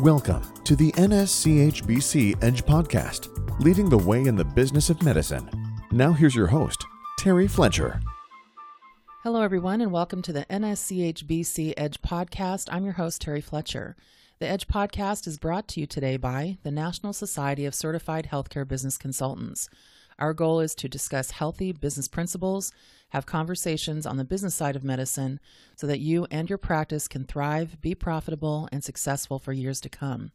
Welcome to the NSCHBC Edge Podcast, leading the way in the business of medicine. Now, here's your host, Terry Fletcher. Hello, everyone, and welcome to the NSCHBC Edge Podcast. I'm your host, Terry Fletcher. The Edge Podcast is brought to you today by the National Society of Certified Healthcare Business Consultants. Our goal is to discuss healthy business principles, have conversations on the business side of medicine so that you and your practice can thrive, be profitable, and successful for years to come.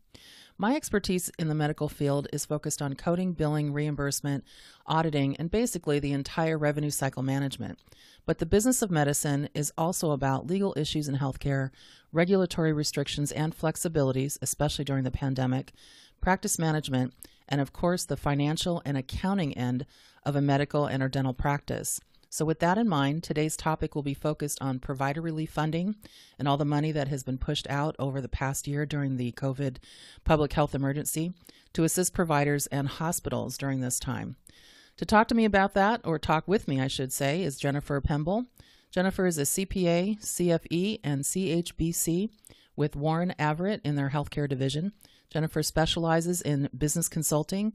My expertise in the medical field is focused on coding, billing, reimbursement, auditing, and basically the entire revenue cycle management. But the business of medicine is also about legal issues in healthcare, regulatory restrictions and flexibilities, especially during the pandemic, practice management, and of course, the financial and accounting end of a medical and or dental practice. So, with that in mind, today's topic will be focused on provider relief funding and all the money that has been pushed out over the past year during the COVID public health emergency to assist providers and hospitals during this time. To talk to me about that, or talk with me, I should say, is Jennifer Pemble. Jennifer is a CPA, CFE, and CHBC with Warren Averett in their healthcare division. Jennifer specializes in business consulting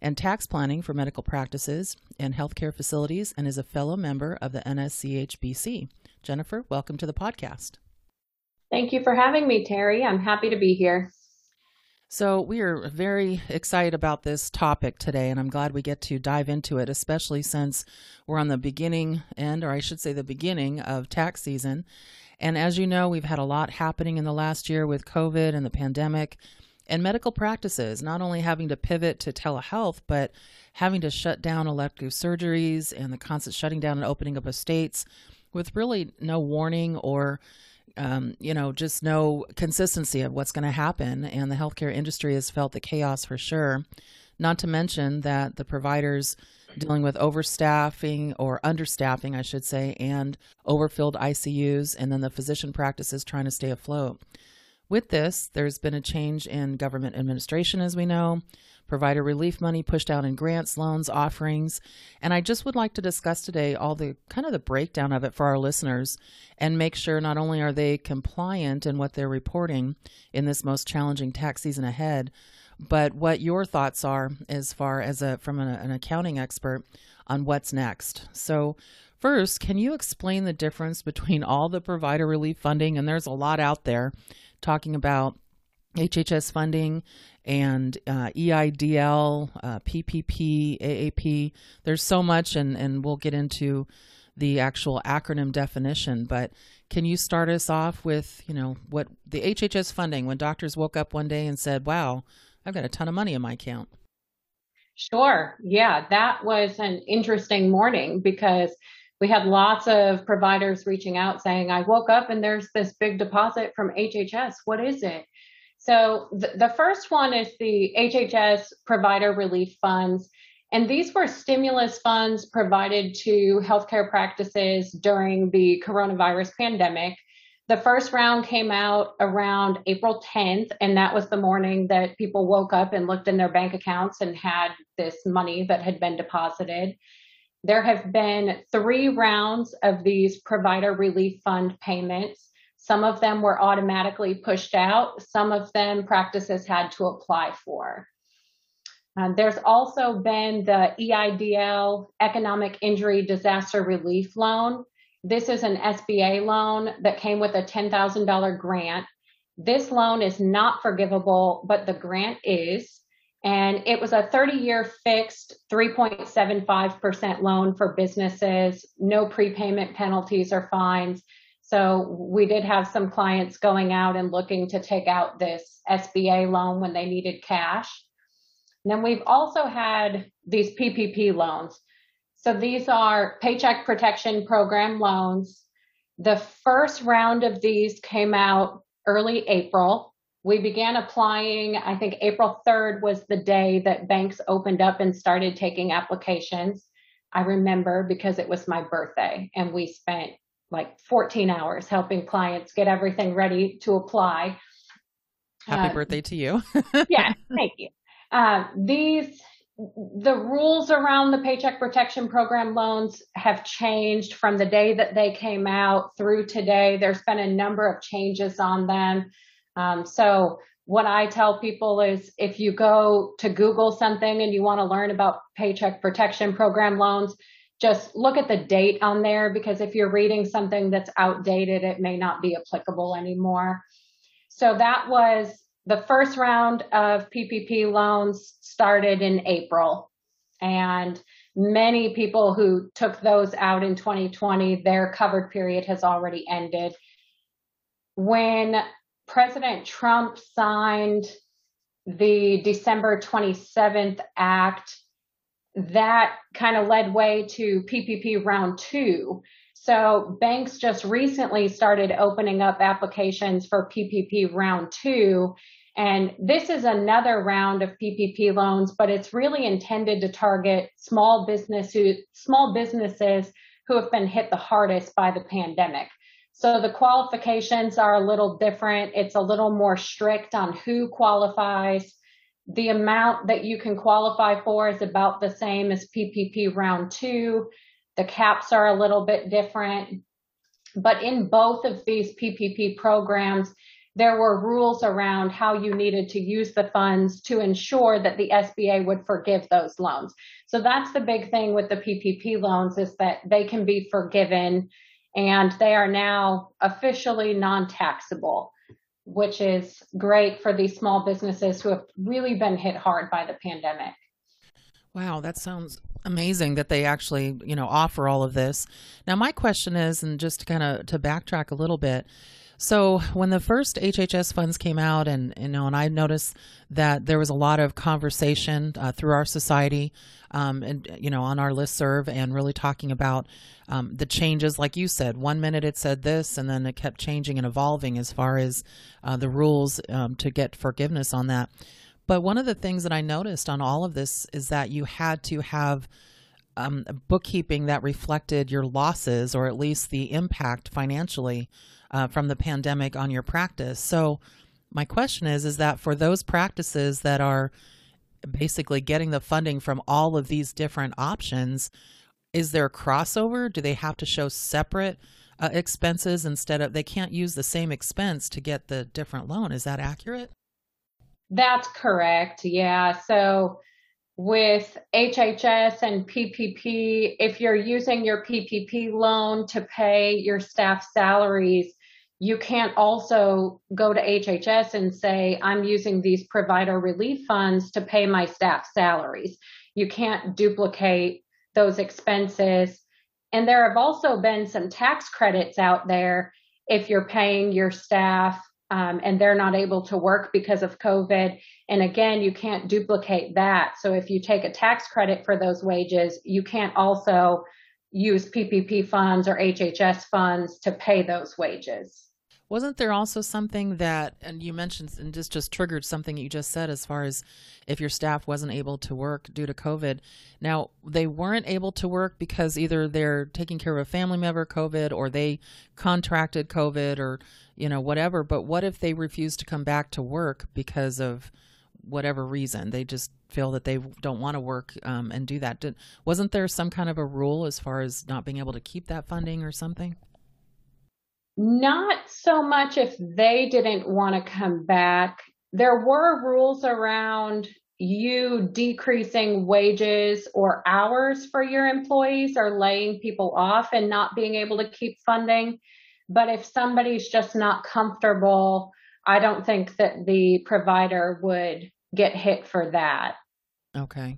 and tax planning for medical practices and healthcare facilities and is a fellow member of the NSCHBC. Jennifer, welcome to the podcast. Thank you for having me, Terry. I'm happy to be here. So, we are very excited about this topic today, and I'm glad we get to dive into it, especially since we're on the beginning end, or I should say the beginning of tax season. And as you know, we've had a lot happening in the last year with COVID and the pandemic and medical practices not only having to pivot to telehealth, but having to shut down elective surgeries and the constant shutting down and opening up of states with really no warning or um, you know, just no consistency of what's going to happen. And the healthcare industry has felt the chaos for sure. Not to mention that the providers dealing with overstaffing or understaffing, I should say, and overfilled ICUs, and then the physician practices trying to stay afloat. With this, there's been a change in government administration, as we know, provider relief money pushed out in grants, loans, offerings. And I just would like to discuss today all the kind of the breakdown of it for our listeners and make sure not only are they compliant in what they're reporting in this most challenging tax season ahead, but what your thoughts are as far as a from an, an accounting expert on what's next. So First, can you explain the difference between all the provider relief funding, and there's a lot out there, talking about HHS funding and uh, EIDL, uh, PPP, AAP. There's so much, and, and we'll get into the actual acronym definition. But can you start us off with, you know, what the HHS funding when doctors woke up one day and said, "Wow, I've got a ton of money in my account." Sure. Yeah, that was an interesting morning because we had lots of providers reaching out saying, I woke up and there's this big deposit from HHS. What is it? So th- the first one is the HHS provider relief funds. And these were stimulus funds provided to healthcare practices during the coronavirus pandemic. The first round came out around April 10th, and that was the morning that people woke up and looked in their bank accounts and had this money that had been deposited. There have been three rounds of these provider relief fund payments. Some of them were automatically pushed out. Some of them practices had to apply for. Um, there's also been the EIDL Economic Injury Disaster Relief Loan. This is an SBA loan that came with a $10,000 grant. This loan is not forgivable, but the grant is. And it was a 30 year fixed 3.75% loan for businesses, no prepayment penalties or fines. So we did have some clients going out and looking to take out this SBA loan when they needed cash. And then we've also had these PPP loans. So these are Paycheck Protection Program loans. The first round of these came out early April. We began applying, I think April 3rd was the day that banks opened up and started taking applications. I remember because it was my birthday and we spent like 14 hours helping clients get everything ready to apply. Happy uh, birthday to you. yeah, thank you. Uh, these the rules around the Paycheck Protection Program loans have changed from the day that they came out through today. There's been a number of changes on them. Um, so what I tell people is if you go to Google something and you want to learn about Paycheck Protection Program loans, just look at the date on there because if you're reading something that's outdated, it may not be applicable anymore. So that was the first round of PPP loans started in April. And many people who took those out in 2020, their covered period has already ended. When President Trump signed the December 27th Act, that kind of led way to PPP round two. So banks just recently started opening up applications for PPP round two. And this is another round of PPP loans, but it's really intended to target small business who, small businesses who have been hit the hardest by the pandemic. So the qualifications are a little different. It's a little more strict on who qualifies. The amount that you can qualify for is about the same as PPP round two. The caps are a little bit different. But in both of these PPP programs, there were rules around how you needed to use the funds to ensure that the SBA would forgive those loans. So that's the big thing with the PPP loans is that they can be forgiven and they are now officially non-taxable, which is great for these small businesses who have really been hit hard by the pandemic. Wow, that sounds amazing that they actually, you know, offer all of this. Now my question is and just kind of to backtrack a little bit, so when the first HHS funds came out, and you know, and I noticed that there was a lot of conversation uh, through our society, um, and you know, on our list serve, and really talking about um, the changes. Like you said, one minute it said this, and then it kept changing and evolving as far as uh, the rules um, to get forgiveness on that. But one of the things that I noticed on all of this is that you had to have um, bookkeeping that reflected your losses or at least the impact financially uh, from the pandemic on your practice. So, my question is: is that for those practices that are basically getting the funding from all of these different options, is there a crossover? Do they have to show separate uh, expenses instead of they can't use the same expense to get the different loan? Is that accurate? That's correct. Yeah. So with HHS and PPP, if you're using your PPP loan to pay your staff salaries, you can't also go to HHS and say, I'm using these provider relief funds to pay my staff salaries. You can't duplicate those expenses. And there have also been some tax credits out there if you're paying your staff um, and they're not able to work because of COVID. And again, you can't duplicate that. So if you take a tax credit for those wages, you can't also use PPP funds or HHS funds to pay those wages. Wasn't there also something that, and you mentioned, and just just triggered something you just said as far as if your staff wasn't able to work due to COVID. Now they weren't able to work because either they're taking care of a family member COVID or they contracted COVID or you know whatever. But what if they refuse to come back to work because of whatever reason? They just feel that they don't want to work um, and do that. Did, wasn't there some kind of a rule as far as not being able to keep that funding or something? Not so much if they didn't want to come back. There were rules around you decreasing wages or hours for your employees or laying people off and not being able to keep funding. But if somebody's just not comfortable, I don't think that the provider would get hit for that. Okay.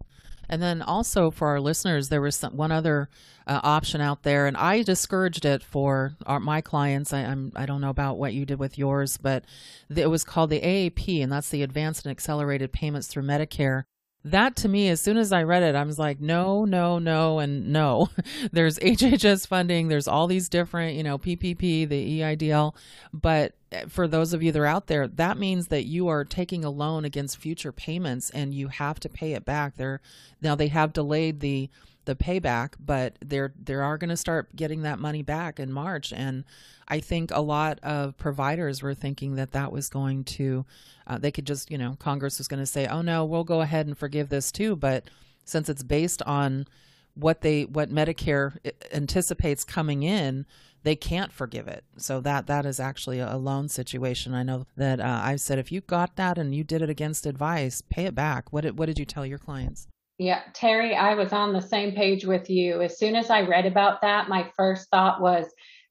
And then also for our listeners, there was some, one other uh, option out there, and I discouraged it for our, my clients. I, I'm I don't know about what you did with yours, but it was called the AAP, and that's the Advanced and Accelerated Payments through Medicare that to me as soon as i read it i was like no no no and no. There's hhs funding. There's all these different you know ppp the eidl but eh, for those of you that are out there that means that you are taking a loan against future payments and you have to pay it back. There now they have delayed the the payback, but they're they are going to start getting that money back in March. And I think a lot of providers were thinking that that was going to uh, they could just you know Congress was going to say, oh no, we'll go ahead and forgive this too. But since it's based on what they what Medicare anticipates coming in, they can't forgive it. So that that is actually a loan situation. I know that uh, I've said if you got that and you did it against advice, pay it back. What did, what did you tell your clients? Yeah, Terry, I was on the same page with you. As soon as I read about that, my first thought was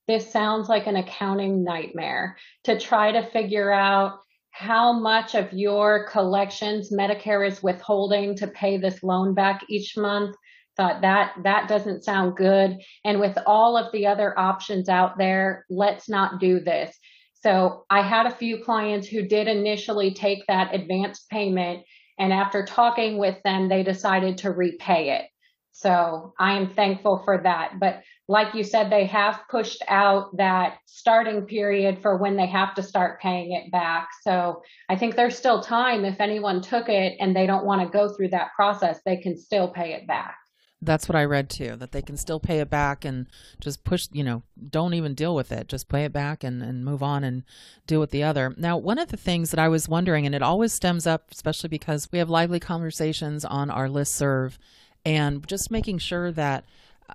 this sounds like an accounting nightmare. To try to figure out how much of your collections Medicare is withholding to pay this loan back each month thought that that doesn't sound good. And with all of the other options out there let's not do this. So i had a few clients who did initially take that advanced payment and after talking with them they decided to repay it. So i am thankful for that. But like you said they have pushed out that starting period for when they have to start paying it back. So i think there's still time. If anyone took it and they don't want to go through that process they can still pay it back that's what I read too, that they can still pay it back and just push, you know, don't even deal with it. Just pay it back and, and move on and deal with the other. Now, one of the things that I was wondering, and it always stems up, especially because we have lively conversations on our list serve, and just making sure that uh,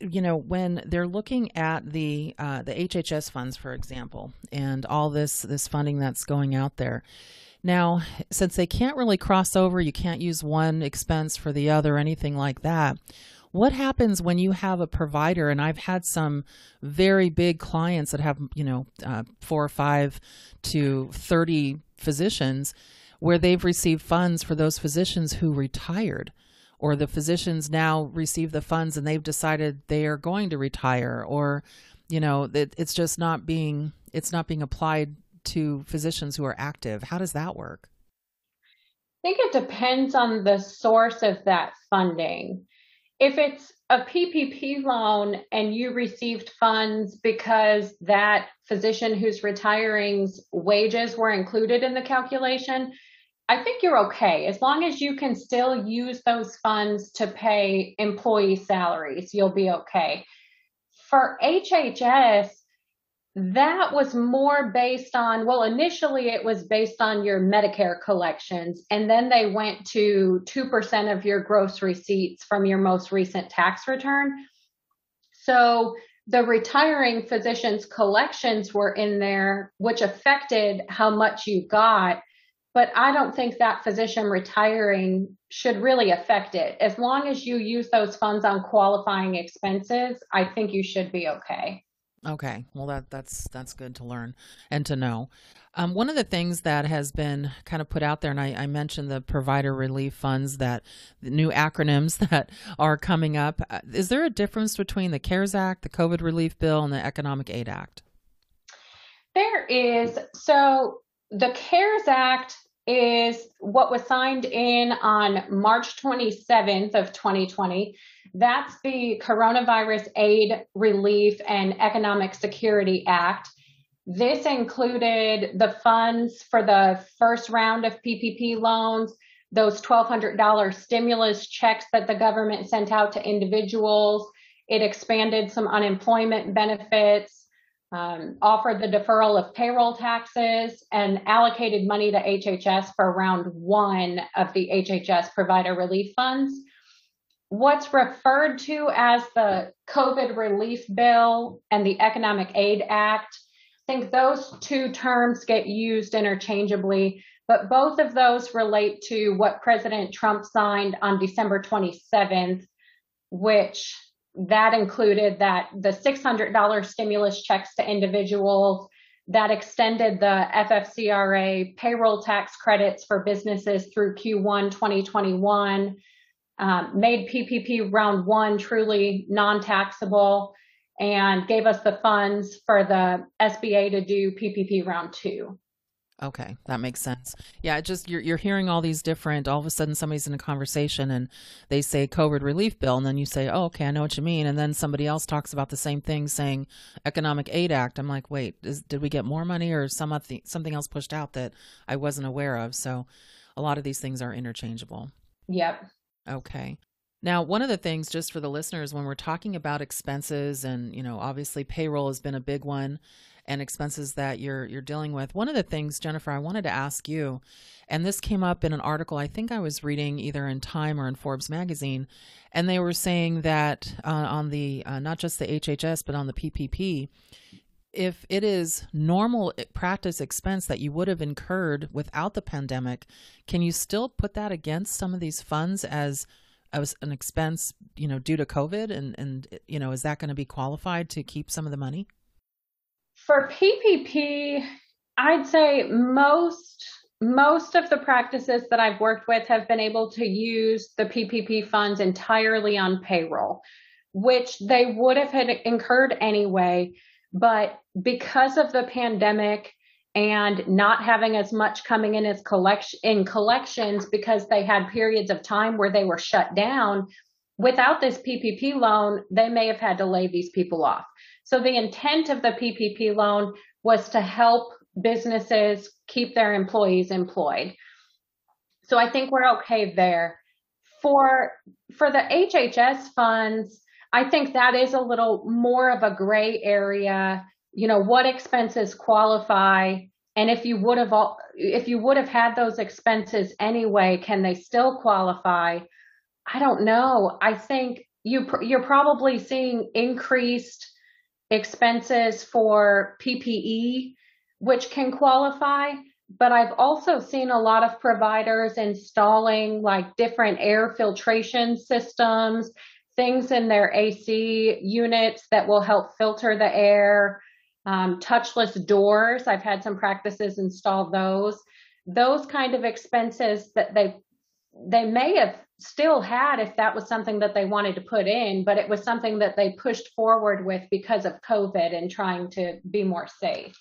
you know when they're looking at the uh, the HHS funds, for example, and all this this funding that's going out there, now, since they can't really cross over, you can't use one expense for the other, anything like that. What happens when you have a provider? And I've had some very big clients that have, you know, uh, four or five to 30 physicians where they've received funds for those physicians who retired or the physicians now receive the funds and they've decided they are going to retire or you know it, it's just not being it's not being applied to physicians who are active. How does that work? I think it depends on the source of that funding. If it's a PPP loan and you received funds because that physician who's retiring's wages were included in the calculation, I think you're okay. As long as you can still use those funds to pay employee salaries, you'll be okay. For HHS, that was more based on, well, initially it was based on your Medicare collections, and then they went to 2% of your gross receipts from your most recent tax return. So the retiring physician's collections were in there, which affected how much you got. But I don't think that physician retiring should really affect it. As long as you use those funds on qualifying expenses, I think you should be okay. Okay, well that that's that's good to learn and to know. Um, one of the things that has been kind of put out there, and I, I mentioned the provider relief funds, that the new acronyms that are coming up. Uh, is there a difference between the CARES Act, the COVID Relief Bill, and the Economic Aid Act? There is. So the CARES Act is what was signed in on March 27th of 2020. That's the Coronavirus Aid, Relief, and Economic Security Act. This included the funds for the first round of PPP loans, those $1,200 stimulus checks that the government sent out to individuals. It expanded some unemployment benefits um, offered the deferral of payroll taxes and allocated money to HHS for round one of the HHS provider relief funds. What's referred to as the COVID relief bill and the Economic Aid Act, I think those two terms get used interchangeably, but both of those relate to what President Trump signed on December 27th, which that included that the $600 stimulus checks to individuals that extended the FFCRA payroll tax credits for businesses through Q1 2021, um, made PPP round one truly non taxable, and gave us the funds for the SBA to do PPP round two. Okay, that makes sense. Yeah, just you're you're hearing all these different. All of a sudden, somebody's in a conversation and they say COVID relief bill, and then you say, "Oh, okay, I know what you mean." And then somebody else talks about the same thing, saying Economic Aid Act. I'm like, wait, is, did we get more money or some something else pushed out that I wasn't aware of? So, a lot of these things are interchangeable. Yep. Okay. Now, one of the things, just for the listeners, when we're talking about expenses, and you know, obviously payroll has been a big one and expenses that you're you're dealing with. One of the things, Jennifer, I wanted to ask you, and this came up in an article I think I was reading either in Time or in Forbes magazine, and they were saying that uh, on the uh, not just the HHS but on the PPP, if it is normal practice expense that you would have incurred without the pandemic, can you still put that against some of these funds as as an expense, you know, due to COVID, and and you know, is that going to be qualified to keep some of the money? For PPP, I'd say most most of the practices that I've worked with have been able to use the PPP funds entirely on payroll, which they would have had incurred anyway. But because of the pandemic and not having as much coming in as collection in collections because they had periods of time where they were shut down, without this PPP loan, they may have had to lay these people off. So the intent of the PPP loan was to help businesses keep their employees employed. So I think we're okay there. For for the HHS funds, I think that is a little more of a gray area. You know, what expenses qualify and if you would have if you would have had those expenses anyway, can they still qualify? I don't know. I think you you're probably seeing increased expenses for PPE, which can qualify. But I've also seen a lot of providers installing like different air filtration systems, things in their AC units that will help filter the air, um, touchless doors. I've had some practices install those. Those kind of expenses that they they may have still had if that was something that they wanted to put in, but it was something that they pushed forward with because of COVID and trying to be more safe.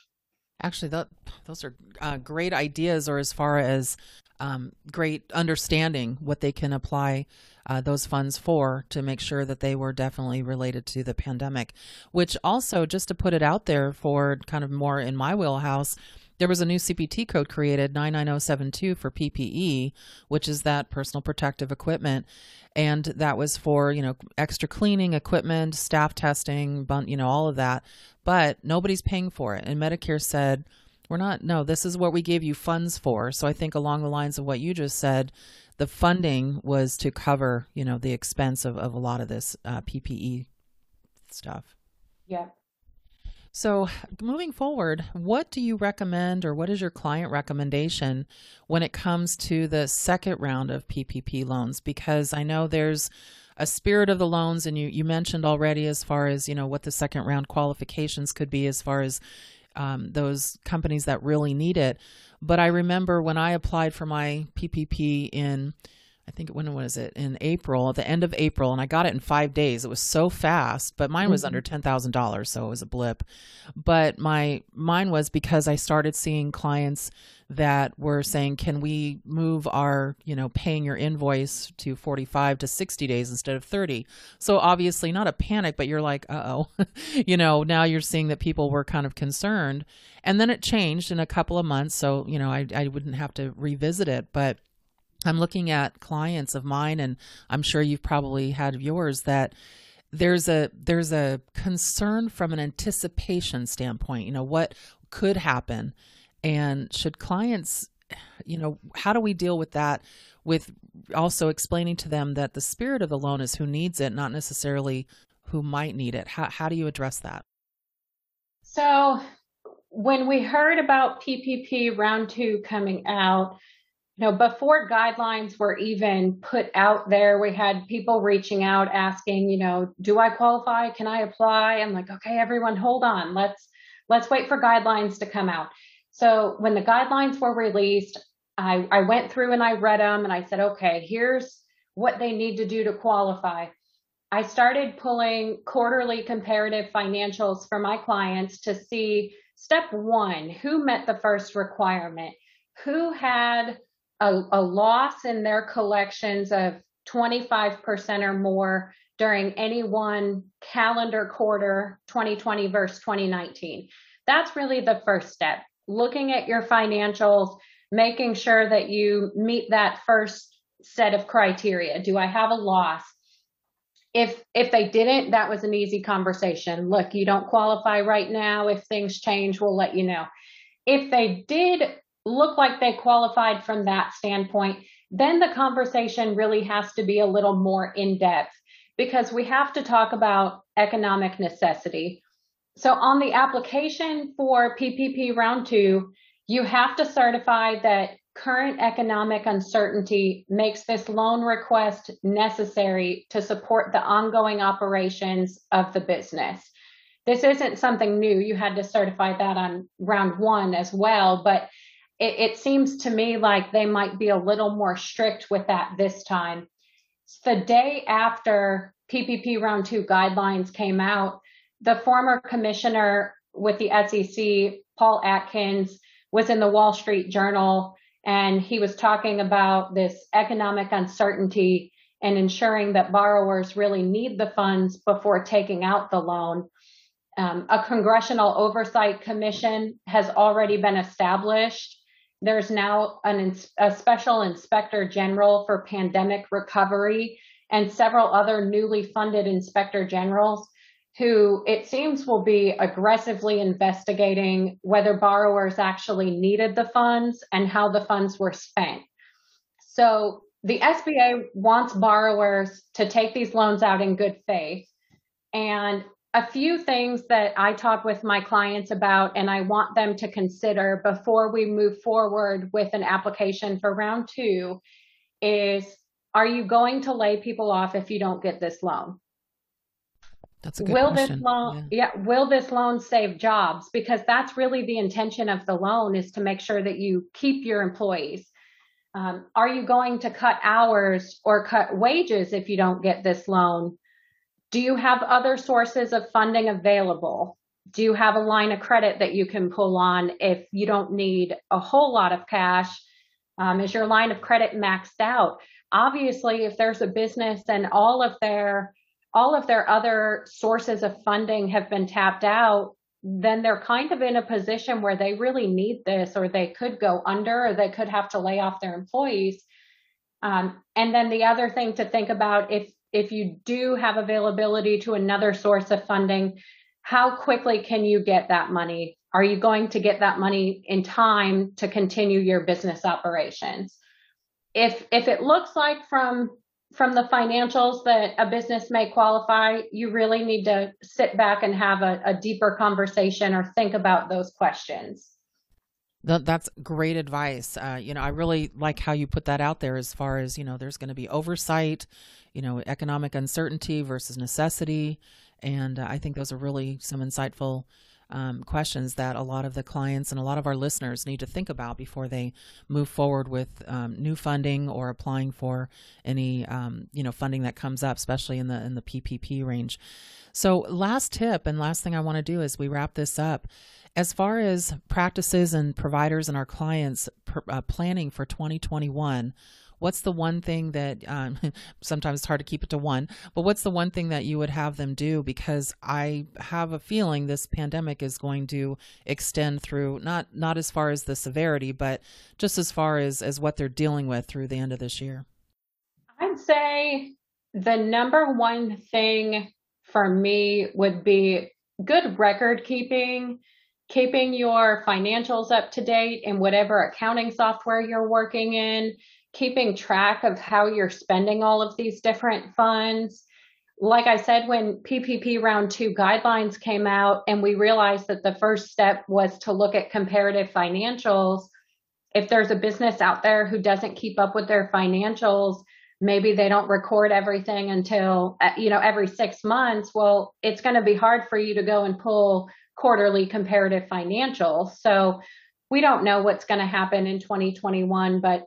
Actually, that, those are uh, great ideas, or as far as um, great understanding what they can apply uh, those funds for to make sure that they were definitely related to the pandemic. Which also, just to put it out there for kind of more in my wheelhouse, there was a new CPT code created, 99072 for PPE, which is that personal protective equipment. And that was for, you know, extra cleaning equipment, staff testing, you know, all of that. But nobody's paying for it. And Medicare said, we're not, no, this is what we gave you funds for. So I think along the lines of what you just said, the funding was to cover, you know, the expense of, of a lot of this uh, PPE stuff. Yeah. So, moving forward, what do you recommend or what is your client recommendation when it comes to the second round of PPP loans? Because I know there's a spirit of the loans, and you, you mentioned already as far as, you know, what the second round qualifications could be as far as um, those companies that really need it. But I remember when I applied for my PPP in I think when was it in April, at the end of April, and I got it in five days. It was so fast, but mine was mm-hmm. under ten thousand dollars, so it was a blip. But my mine was because I started seeing clients that were saying, "Can we move our, you know, paying your invoice to forty five to sixty days instead of 30? So obviously, not a panic, but you're like, "Uh oh," you know. Now you're seeing that people were kind of concerned, and then it changed in a couple of months, so you know, I I wouldn't have to revisit it, but I'm looking at clients of mine, and I'm sure you've probably had yours that there's a there's a concern from an anticipation standpoint. You know what could happen, and should clients, you know, how do we deal with that? With also explaining to them that the spirit of the loan is who needs it, not necessarily who might need it. How how do you address that? So when we heard about PPP round two coming out, you know, before guidelines were even put out there, we had people reaching out asking, you know, do I qualify? Can I apply? I'm like, okay, everyone, hold on. Let's let's wait for guidelines to come out. So when the guidelines were released, I, I went through and I read them and I said, okay, here's what they need to do to qualify. I started pulling quarterly comparative financials for my clients to see step one, who met the first requirement, who had a, a loss in their collections of 25% or more during any one calendar quarter 2020 versus 2019. That's really the first step. Looking at your financials, making sure that you meet that first set of criteria. Do I have a loss? If if they didn't, that was an easy conversation. Look, you don't qualify right now. If things change, we'll let you know. If they did look like they qualified from that standpoint, then the conversation really has to be a little more in depth because we have to talk about economic necessity. So on the application for PPP round two, you have to certify that current economic uncertainty makes this loan request necessary to support the ongoing operations of the business. This isn't something new. You had to certify that on round one as well, but it, it seems to me like they might be a little more strict with that this time. The day after PPP round two guidelines came out, the former commissioner with the SEC, Paul Atkins, was in the Wall Street Journal and he was talking about this economic uncertainty and ensuring that borrowers really need the funds before taking out the loan. Um, a congressional oversight commission has already been established. There's now an, a special inspector general for pandemic recovery and several other newly funded inspector generals who it seems will be aggressively investigating whether borrowers actually needed the funds and how the funds were spent. So the SBA wants borrowers to take these loans out in good faith. And a few things that I talk with my clients about and I want them to consider before we move forward with an application for round two is are you going to lay people off if you don't get this loan? That's a good will question. this loan yeah. yeah will this loan save jobs because that's really the intention of the loan is to make sure that you keep your employees um, are you going to cut hours or cut wages if you don't get this loan do you have other sources of funding available? Do you have a line of credit that you can pull on if you don't need a whole lot of cash? Um, is your line of credit maxed out? Obviously if there's a business and all of their all of their other sources of funding have been tapped out, then they're kind of in a position where they really need this, or they could go under, or they could have to lay off their employees. Um, and then the other thing to think about if if you do have availability to another source of funding, how quickly can you get that money? Are you going to get that money in time to continue your business operations? If if it looks like from from the financials that a business may qualify, you really need to sit back and have a, a deeper conversation or think about those questions. That's great advice. Uh, you know, I really like how you put that out there as far as, you know, there's going to be oversight, you know, economic uncertainty versus necessity. And uh, I think those are really some insightful um, questions that a lot of the clients and a lot of our listeners need to think about before they move forward with um, new funding or applying for any um, you know funding that comes up, especially in the in the PPP range. So, last tip and last thing I want to do is we wrap this up. As far as practices and providers and our clients pr- uh, planning for 2021 what's the one thing that um, sometimes it's hard to keep it to one, but what's the one thing that you would have them do? Because I have a feeling this pandemic is going to extend through not not as far as the severity, but just as far as as what they're dealing with through the end of this year. I'd say the number one thing for me would be good record keeping keeping your financials up to date in whatever accounting software you're working in, keeping track of how you're spending all of these different funds. Like I said, when PPP round two guidelines came out and we realized that the first step was to look at comparative financials, if there's a business out there who doesn't keep up with their financials, maybe they don't record everything until, uh, you know, every six months. Well, it's going to be hard for you to go and pull quarterly comparative financials. So we don't know what's going to happen in 2021, but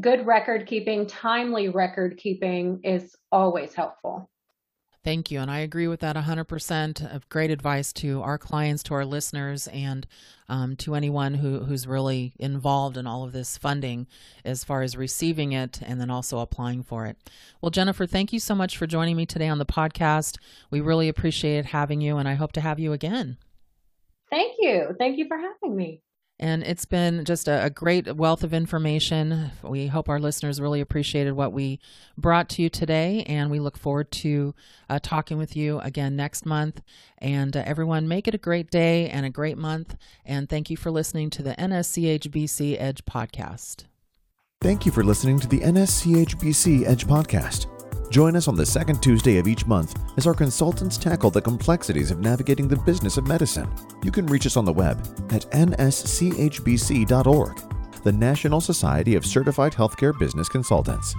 good record keeping, timely record keeping is always helpful. Thank you. And I agree with that 100% of great advice to our clients, to our listeners, and um, to anyone who, who's really involved in all of this funding as far as receiving it and then also applying for it. Well, Jennifer, thank you so much for joining me today on the podcast. We really appreciate having you, and I hope to have you again. Thank you. Thank you for having me. And it's been just a, great wealth of information. We hope our listeners really appreciated what we brought to you today, and we look forward to uh, talking with you again next month. And uh, everyone, make it a great day and a great month. And thank you for listening to the NSCHBC Edge podcast. Thank you for listening to the NSCHBC Edge podcast. Join us on the second Tuesday of each month as our consultants tackle the complexities of navigating the business of medicine. You can reach us on the web at nschbc.org, the National Society of Certified Healthcare Business Consultants.